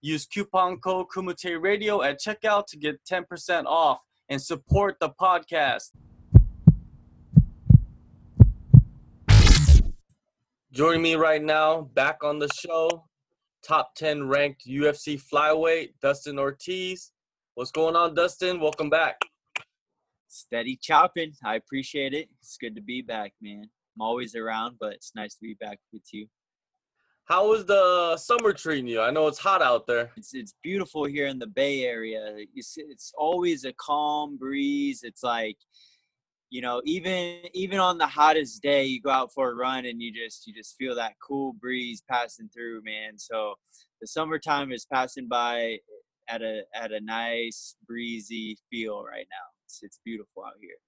Use coupon code Kumite Radio at checkout to get 10% off and support the podcast. Joining me right now, back on the show, top 10 ranked UFC flyweight, Dustin Ortiz. What's going on, Dustin? Welcome back. Steady chopping. I appreciate it. It's good to be back, man. I'm always around, but it's nice to be back with you. How is the summer treating you? I know it's hot out there. It's it's beautiful here in the Bay Area. It's, it's always a calm breeze. It's like you know even even on the hottest day you go out for a run and you just you just feel that cool breeze passing through man so the summertime is passing by at a at a nice breezy feel right now it's it's beautiful out here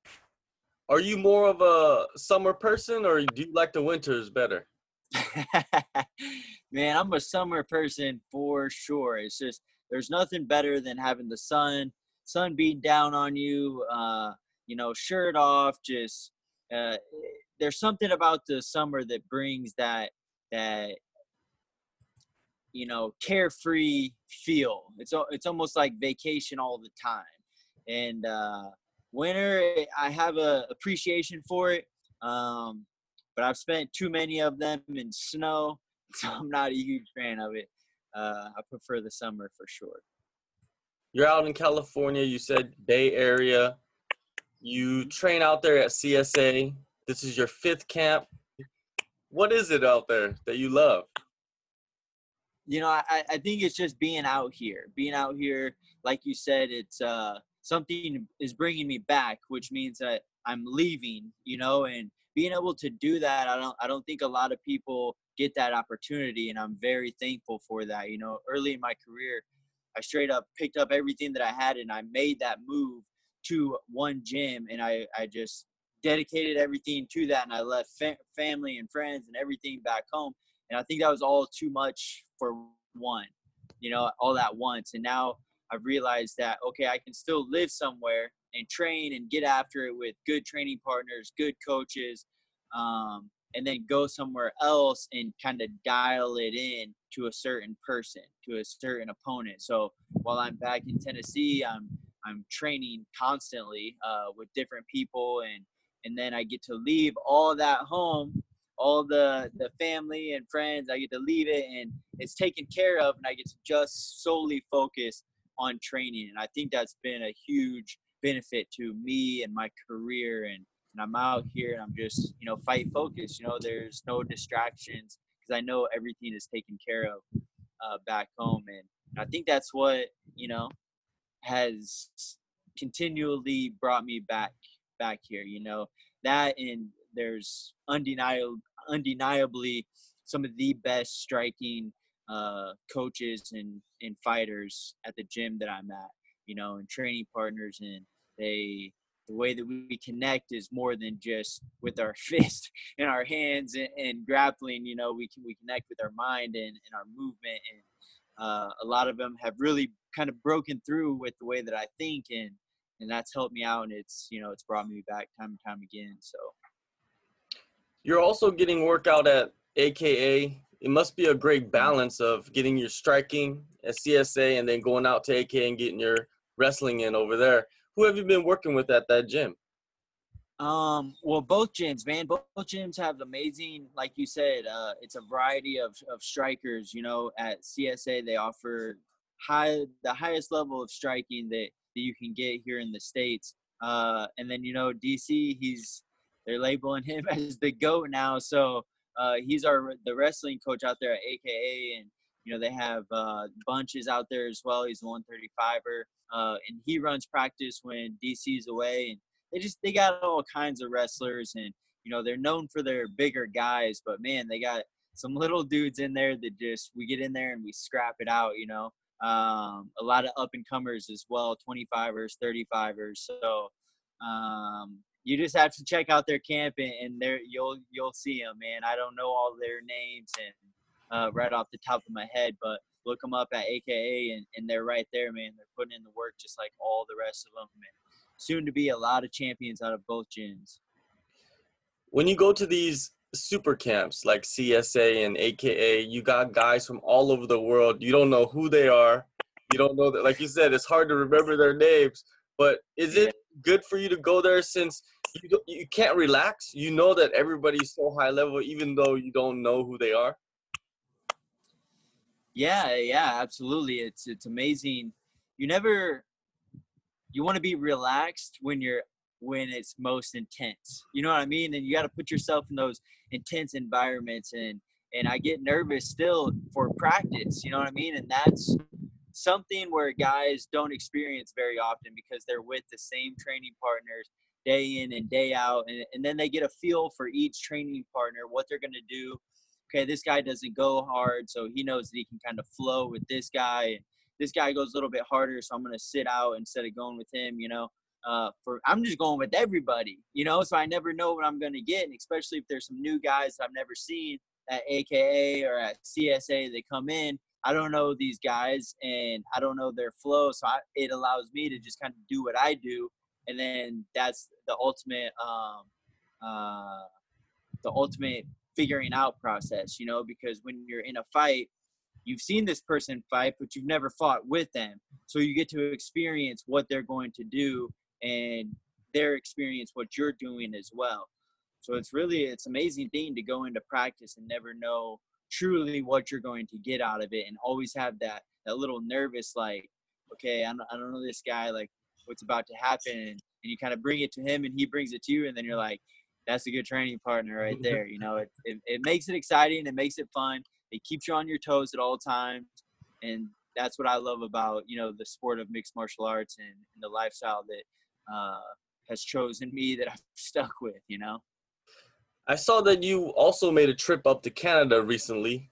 Are you more of a summer person or do you like the winters better? man i'm a summer person for sure it's just there's nothing better than having the sun sun beating down on you uh you know, shirt off, just uh, there's something about the summer that brings that that you know carefree feel. It's it's almost like vacation all the time. And uh, winter, I have a appreciation for it, um, but I've spent too many of them in snow, so I'm not a huge fan of it. Uh, I prefer the summer for sure. You're out in California. You said Bay Area. You train out there at CSA. This is your fifth camp. What is it out there that you love? you know, I, I think it's just being out here. Being out here, like you said, it's uh, something is bringing me back, which means that I'm leaving. You know, and being able to do that, I don't I don't think a lot of people get that opportunity, and I'm very thankful for that. You know, early in my career, I straight up picked up everything that I had, and I made that move to one gym, and I I just dedicated everything to that, and I left fa- family and friends and everything back home and I think that was all too much for one, you know, all at once. And now I've realized that okay, I can still live somewhere and train and get after it with good training partners, good coaches, um, and then go somewhere else and kind of dial it in to a certain person, to a certain opponent. So while I'm back in Tennessee, I'm I'm training constantly uh, with different people, and and then I get to leave all that home all the the family and friends i get to leave it and it's taken care of and i get to just solely focus on training and i think that's been a huge benefit to me and my career and, and i'm out here and i'm just you know fight focused you know there's no distractions because i know everything is taken care of uh, back home and i think that's what you know has continually brought me back back here you know? That and there's undeniable undeniably some of the best striking uh, coaches and, and fighters at the gym that I'm at, you know, and training partners. And they, the way that we connect is more than just with our fist and our hands and, and grappling. You know, we can we connect with our mind and, and our movement. And uh, a lot of them have really kind of broken through with the way that I think, and and that's helped me out. And it's you know it's brought me back time and time again. So You're also getting workout at AKA. It must be a great balance of getting your striking at CSA and then going out to AK and getting your wrestling in over there. Who have you been working with at that gym? Um, well, both gyms, man, both, gyms have amazing, like you said, uh, it's a variety of, of strikers. You know, at CSA they offer high the highest level of striking that, that you can get here in the states. Uh, and then you know DC, he's they're labeling him as the goat now. So uh, he's our the wrestling coach out there at AKA, and you know they have uh, bunches out there as well. He's a 135er, uh, and he runs practice when DC's away, and they just they got all kinds of wrestlers, and you know they're known for their bigger guys, but man, they got some little dudes in there that just we get in there and we scrap it out. You know, um, a lot of up and comers as well, 25ers, 35ers. So um, you just have to check out their camp and, and there you'll you'll see them, man. I don't know all their names and uh, right off the top of my head, but look them up at AKA and, and they're right there, man. They're putting in the work just like all the rest of them. And soon to be a lot of champions out of both gyms. When you go to these super camps like CSA and AKA, you got guys from all over the world. You don't know who they are. You don't know that, like you said, it's hard to remember their names. But is it good for you to go there since you you can't relax? You know that everybody's so high level, even though you don't know who they are. Yeah, yeah, absolutely. It's it's amazing. You never you want to be relaxed when you're when it's most intense. You know what I mean? And you got to put yourself in those intense environments and and I get nervous still for practice, you know what I mean? And that's something where guys don't experience very often because they're with the same training partners day in and day out and, and then they get a feel for each training partner what they're going to do. Okay this guy doesn't go hard so he knows that he can kind of flow with this guy this guy goes a little bit harder so i'm going to sit out instead of going with him you know? Uh, for i'm just going with everybody you know? So i never know what i'm going to get and especially if there's some new guys i've never seen at aka or at csa they come in I don't know these guys and I don't know their flow. So I, it allows me to just kind of do what I do. And then that's the ultimate, um, uh, the ultimate figuring out process, you know, because when you're in a fight, you've seen this person fight, but you've never fought with them. So you get to experience what they're going to do and their experience what you're doing as well. So it's really, it's amazing thing to go into practice and never know truly what you're going to get out of it and always have that that little nervous like okay I don't, I don't know this guy like what's about to happen and you kind of bring it to him and he brings it to you and then you're like that's a good training partner right there you know? It, it, it makes it exciting it makes it fun it keeps you on your toes at all times and that's what i love about you know the sport of mixed martial arts and, and the lifestyle that uh, has chosen me that i'm stuck with you know I saw that you also made a trip up to Canada recently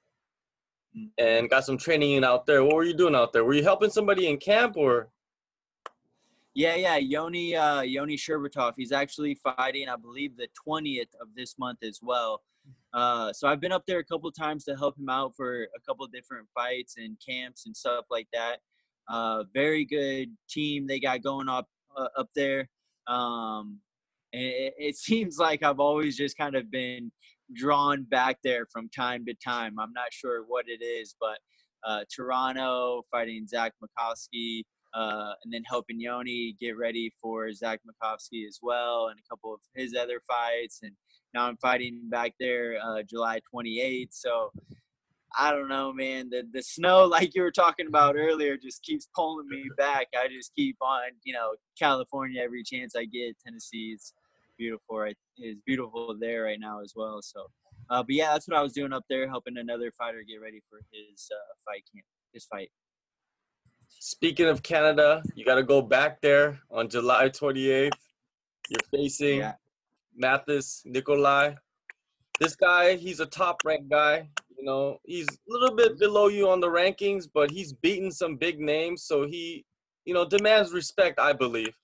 mm. and got some training in out there. What were you doing out there? Were you helping somebody in camp or? Yeah, yeah, Yoni uh, Yoni Sherbatov. He's actually fighting, I believe, the twentieth of this month as well. Uh, so I've been up there a couple times to help him out for a couple different fights and camps and stuff like that. Uh, very good team they got going up uh, up there. Um, and it, it seems like I've always just kind of been drawn back there from time to time. I'm not sure what it is, but uh, Toronto fighting Zach Makovsky, uh, and then helping Yoni get ready for Zach Makovsky as well, and a couple of his other fights. And now I'm fighting back there uh, July 28th. So I don't know, man. The the snow, like you were talking about earlier, just keeps pulling me back. I just keep on, you know, California every chance I get. Tennessee's beautiful right is beautiful there right now as well. So, uh, but yeah, that's what I was doing up there, helping another fighter get ready for his uh, fight camp, his fight. Speaking of Canada, you got to go back there on July 28th. You're facing yeah. Matheus Nicolau. This guy, he's a top ranked guy. You know, he's a little bit below you on the rankings, but he's beaten some big names, so he, you know, demands respect, I believe.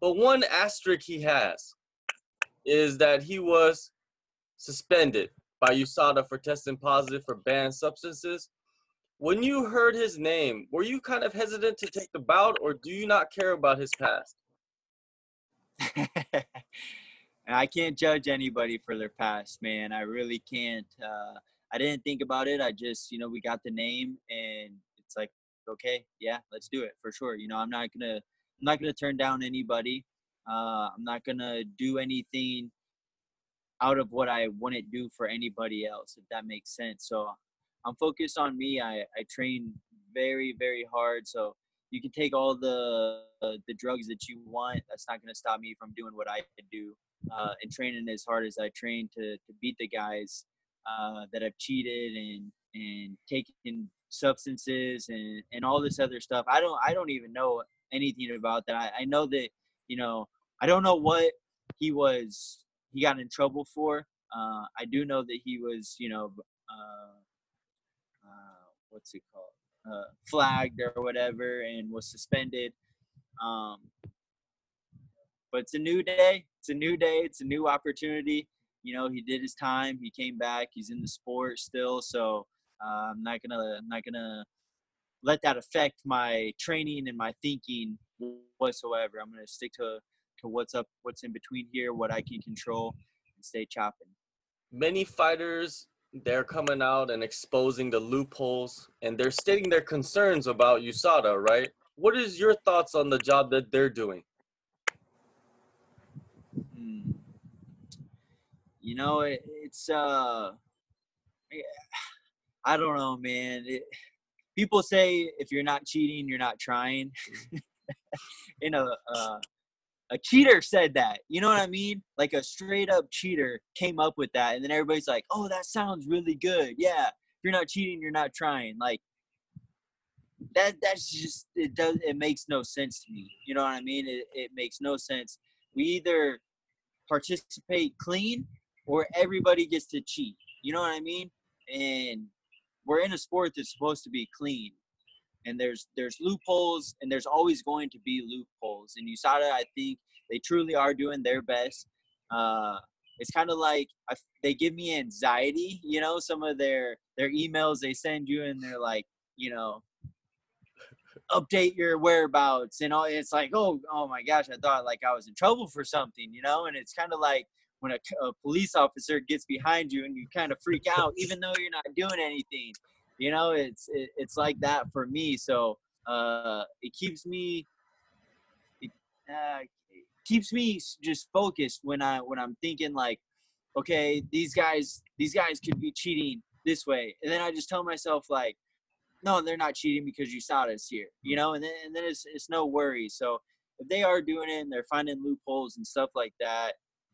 But one asterisk he has is that he was suspended by USADA for testing positive for banned substances. When you heard his name, were you kind of hesitant to take the bout, or do you not care about his past? I can't judge anybody for their past, man. I really can't. Uh, I didn't think about it. I just, you know, we got the name, and it's like, okay, yeah, let's do it for sure. You know, I'm not gonna, I'm not gonna turn down anybody. Uh, I'm not gonna do anything out of what I wouldn't do for anybody else, if that makes sense. So I'm focused on me. I, I train very, very hard. So you can take all the the drugs that you want. That's not gonna stop me from doing what I do uh, and training as hard as I train to to beat the guys uh, that have cheated and and taken substances and and all this other stuff. I don't I don't even know anything about that. I, I know that you know I don't know what he was he got in trouble for. Uh, I do know that he was, you know, uh, uh, what's it called? uh, flagged or whatever and was suspended. Um, but it's a new day. It's a new day. It's a new opportunity. You know, he did his time. He came back. He's in the sport still. So uh, I'm not gonna not gonna let that affect my training and my thinking whatsoever. I'm gonna stick to to what's up, what's in between here, what I can control, and stay chopping. Many fighters they're coming out and exposing the loopholes and they're stating their concerns about USADA, right? What is your thoughts on the job that they're doing? You know, it, it's uh, I don't know, man. It, people say if you're not cheating, you're not trying. In a uh, a cheater said that. You know what I mean? Like a straight up cheater came up with that, and then everybody's like, "Oh, that sounds really good." Yeah, if you're not cheating, you're not trying. Like that. That's just it. Does it makes no sense to me? You know what I mean? It it makes no sense. We either participate clean or everybody gets to cheat. You know what I mean? And we're in a sport that's supposed to be clean and there's there's loopholes and there's always going to be loopholes and USADA I think they truly are doing their best uh, it's kind of like I, they give me anxiety you know some of their their emails they send you and they're like you know update your whereabouts and all it's like oh oh my gosh i thought like i was in trouble for something you know and it's kind of like when a, a police officer gets behind you and you kind of freak out even though you're not doing anything you know it's it, it's like that for me so uh it keeps me it, uh, it keeps me just focused when i when i'm thinking like okay these guys these guys could be cheating this way and then i just tell myself like no they're not cheating because you saw us here you know and then, and then it's, it's no worry so if they are doing it and they're finding loopholes and stuff like that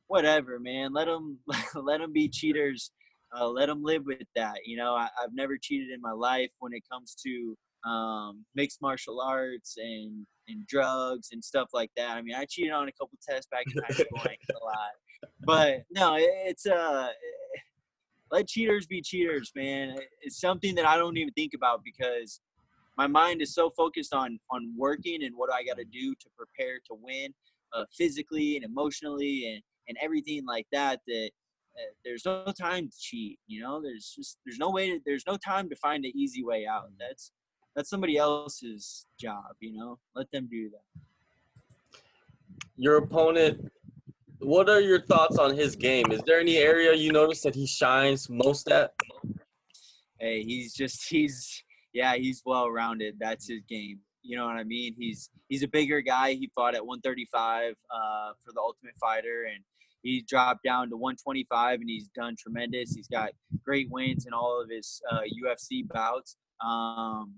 whatever man let them let them be cheaters uh, let them live with that. You know, I, have never cheated in my life when it comes to um, mixed martial arts and and drugs and stuff like that. I mean, I cheated on a couple tests back in high school, a lot, but no, it, it's uh, let cheaters be cheaters, man. It's something that I don't even think about because my mind is so focused on on working and what I got to do to prepare to win, uh, physically and emotionally and and everything like that that uh, there's no time to cheat you know? There's just there's no way to, there's no time to find an easy way out. That's that's somebody else's job you know? Let them do that. Your opponent what are your thoughts on his game? Is there any area you notice that he shines most at? Hey he's just he's yeah he's well rounded that's his game. You know what i mean? He's he's a bigger guy. He fought at 135 uh, for the ultimate fighter and he dropped down to 125 and he's done tremendous. He's got great wins in all of his uh, UFC bouts. Um,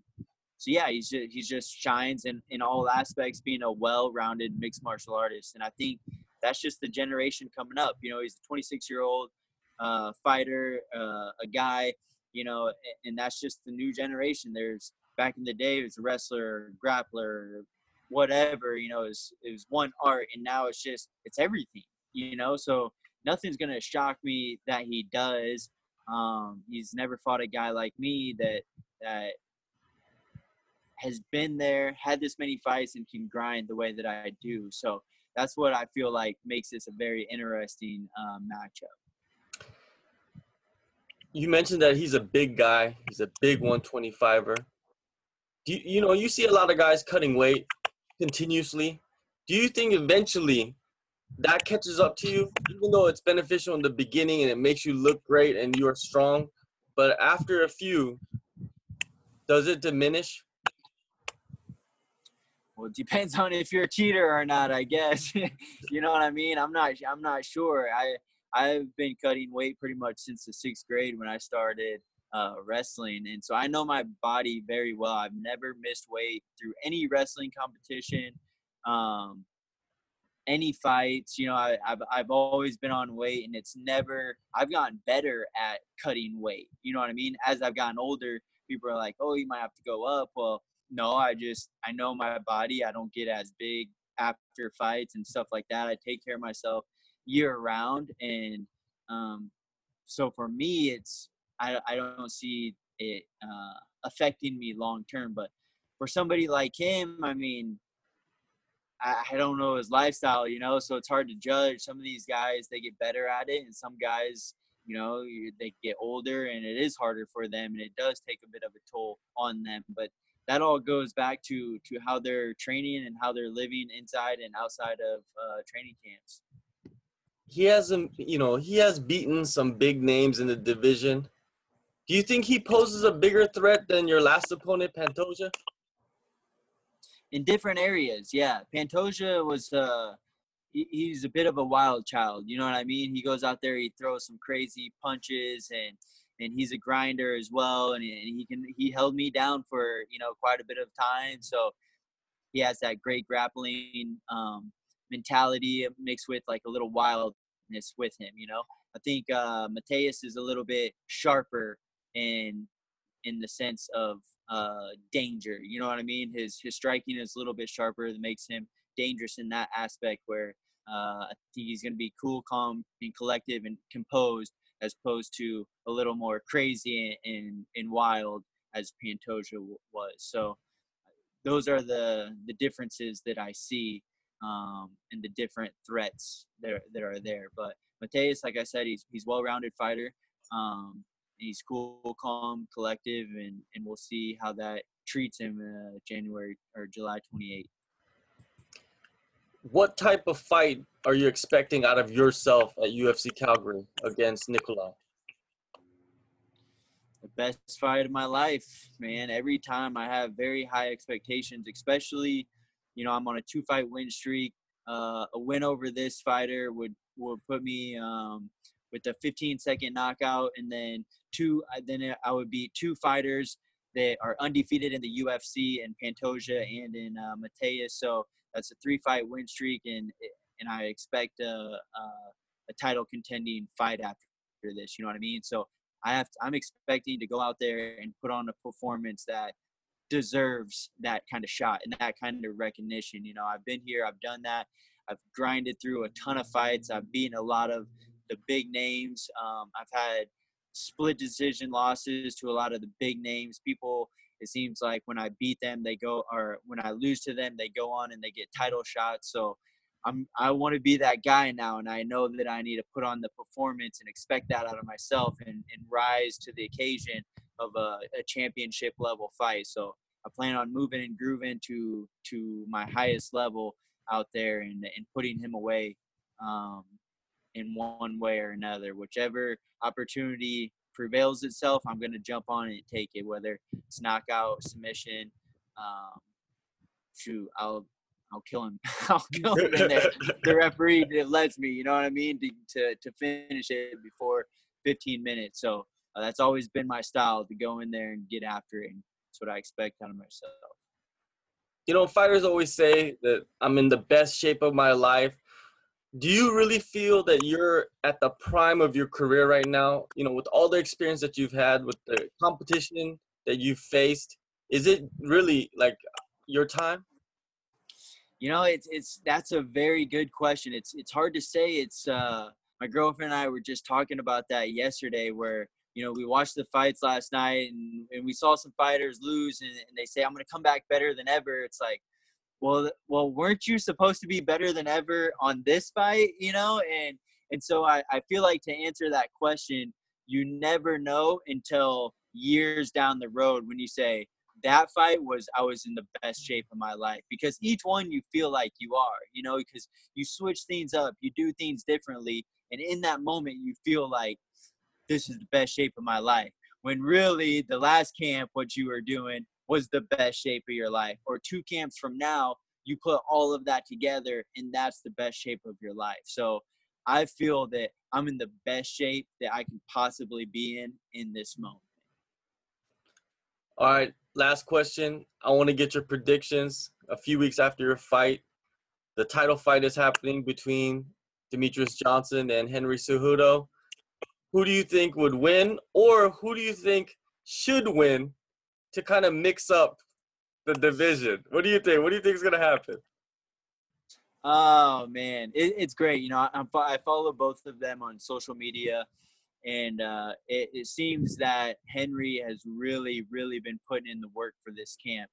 so yeah, he's just, he just shines in, in all aspects, being a well-rounded mixed martial artist. And I think that's just the generation coming up. You know, he's a 26 year old uh, fighter, uh, a guy, you know, and that's just the new generation. There's back in the day, it was a wrestler, grappler, whatever, you know, it was, it was one art. And now it's just, it's everything you know. So nothing's gonna shock me that he does. Um, he's never fought a guy like me that that has been there, had this many fights, and can grind the way that I do. So that's what I feel like makes this a very interesting uh, matchup. You mentioned that he's a big guy. He's a big 125er. Do you, you know you see a lot of guys cutting weight continuously? Do you think eventually that catches up to you, even though it's beneficial in the beginning and it makes you look great and you are strong. But after a few, does it diminish? Well, it depends on if you're a cheater or not, I guess. you know what I mean? I'm not. I'm not sure. I I've been cutting weight pretty much since the sixth grade when I started uh, wrestling, and so I know my body very well. I've never missed weight through any wrestling competition. Um, any fights. You know, I, have I've always been on weight, and it's never. I've gotten better at cutting weight. You know what I mean? As I've gotten older, people are like, "Oh, you might have to go up." Well, no, I just I know my body. I don't get as big after fights and stuff like that. I take care of myself year round, and um, so for me, it's I I don't see it uh, affecting me long term. But for somebody like him, I mean, I, don't know his lifestyle, you know, so it's hard to judge. Some of these guys they get better at it, and some guys, you know, they get older, and it is harder for them, and it does take a bit of a toll on them. But that all goes back to to how they're training and how they're living inside and outside of uh, training camps. He hasn't, you know, he has beaten some big names in the division. Do you think he poses a bigger threat than your last opponent, Pantoja? In different areas, yeah. Pantoja was uh, he, he's a bit of a wild child. You know what I mean? He goes out there, he throws some crazy punches, and and he's a grinder as well. And, and he can he held me down for you know quite a bit of time. So he has that great grappling um, mentality mixed with like a little wildness with him. You know, I think uh, Matheus is a little bit sharper in in the sense of uh, danger. You know what I mean? His his striking is a little bit sharper that makes him dangerous in that aspect. Where uh, I think he's going to be cool, calm, and collective and composed, as opposed to a little more crazy and and, wild as Pantoja was. So those are the the differences that I see um, and the different threats that are, that are there. But Matheus, like I said, he's he's well-rounded fighter. Um, he's cool, calm, collective, and and we'll see how that treats him uh, January or July 28th. What type of fight are you expecting out of yourself at UFC Calgary against Nicolau? The best fight of my life, man. Every time I have very high expectations, especially, you know, I'm on a two-fight win streak. Uh, a win over this fighter would would put me um, with a 15 second knockout, and then two. Then I would beat two fighters that are undefeated in the UFC, and Pantoja and in uh, Matheus. So that's a three fight win streak, and and I expect a, a, a title contending fight after this. You know what I mean? So I have to, I'm expecting to go out there and put on a performance that deserves that kind of shot and that kind of recognition. You know, I've been here, I've done that. I've grinded through a ton of fights. I've beaten a lot of the big names. Um, I've had split decision losses to a lot of the big names. People, it seems like when I beat them, they go, or when I lose to them, they go on and they get title shots. So I'm, I want to be that guy now, and I know that I need to put on the performance and expect that out of myself and, and rise to the occasion of a, a championship level fight. So I plan on moving and grooving to to my highest level out there and, and putting him away um, in one way or another. Whichever opportunity prevails itself, I'm going to jump on it and take it, whether it's knockout, submission. Um, shoot, I'll I'll kill him. I'll kill him in there. the referee that lets me, you know what I mean, to, to, to finish it before 15 minutes. So uh, that's always been my style to go in there and get after it. And that's what I expect out of myself. You know, fighters always say that I'm in the best shape of my life. Do you really feel that you're at the prime of your career right now? You know, with all the experience that you've had, with the competition that you've faced, is it really like your time? You know, it's it's that's a very good question. It's it's hard to say. It's uh, my girlfriend and I were just talking about that yesterday, where you know we watched the fights last night and, and we saw some fighters lose, and, and they say I'm to come back better than ever. It's like, well, well, weren't you supposed to be better than ever on this fight? You know, and and so I I feel like to answer that question, you never know until years down the road when you say that fight was I was in the best shape of my life because each one you feel like you are, you know, because you switch things up, you do things differently, and in that moment you feel like this is the best shape of my life. When really the last camp, what you were doing was the best shape of your life. Or two camps from now, you put all of that together, and that's the best shape of your life. So I feel that I'm in the best shape that I can possibly be in in this moment. All right, last question. I want to get your predictions. A few weeks after your fight, the title fight is happening between Demetrious Johnson and Henry Cejudo. Who do you think would win, or who do you think should win to kind of mix up the division? What do you think? What do you think is going to happen? Oh man, it, it's great. You know, I, I follow both of them on social media, and uh, it, it, seems that Henry has really, really been putting in the work for this camp.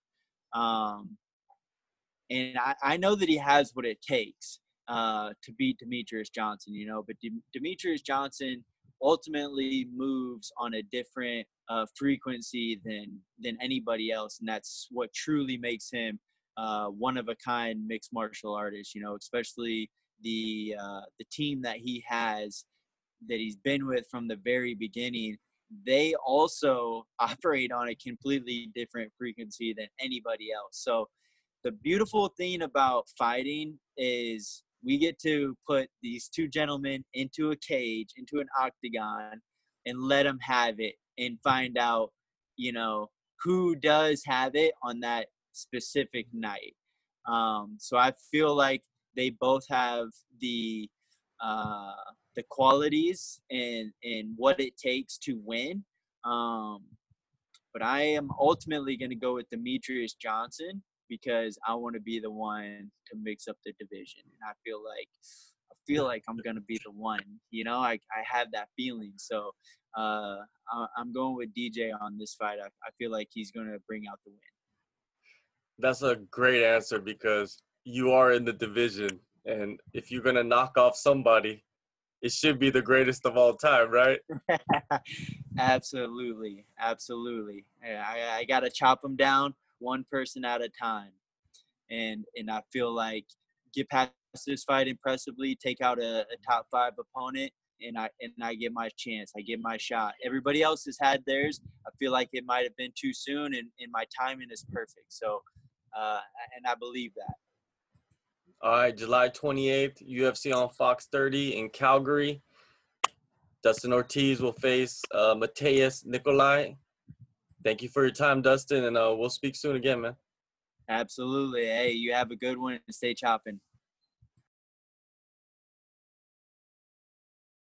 Um, and I, I, know that he has what it takes uh, to beat Demetrious Johnson, you know, but De- Demetrious Johnson ultimately moves on a different uh, frequency than than anybody else, and that's what truly makes him uh, one of a kind mixed martial artist. You know, especially the uh, the team that he has that he's been with from the very beginning. They also operate on a completely different frequency than anybody else. So the beautiful thing about fighting is we get to put these two gentlemen into a cage, into an octagon, and let them have it and find out, you know, who does have it on that specific night. Um, so I feel like they both have the uh, the qualities and and what it takes to win. Um, but I am ultimately going to go with Demetrious Johnson because I want to be the one to mix up the division, and I feel like feel like I'm going to be the one. You know, I I have that feeling. So uh, I, am going with DJ on this fight. I, I feel like he's going to bring out the win. That's a great answer because you are in the division, and if you're going to knock off somebody, it should be the greatest of all time, right? absolutely, absolutely. I, I got to chop them down one person at a time, and and I feel like get past this fight impressively, take out a, a top five opponent, and I and I get my chance. I get my shot. Everybody else has had theirs. I feel like it might have been too soon, and, and my timing is perfect. So, uh, and I believe that. All right, July 28th, UFC on Fox 30 in Calgary. Dustin Ortiz will face uh, Matheus Nicolau. Thank you for your time, Dustin, and uh, we'll speak soon again, man. Absolutely. Hey, you have a good one and stay chopping.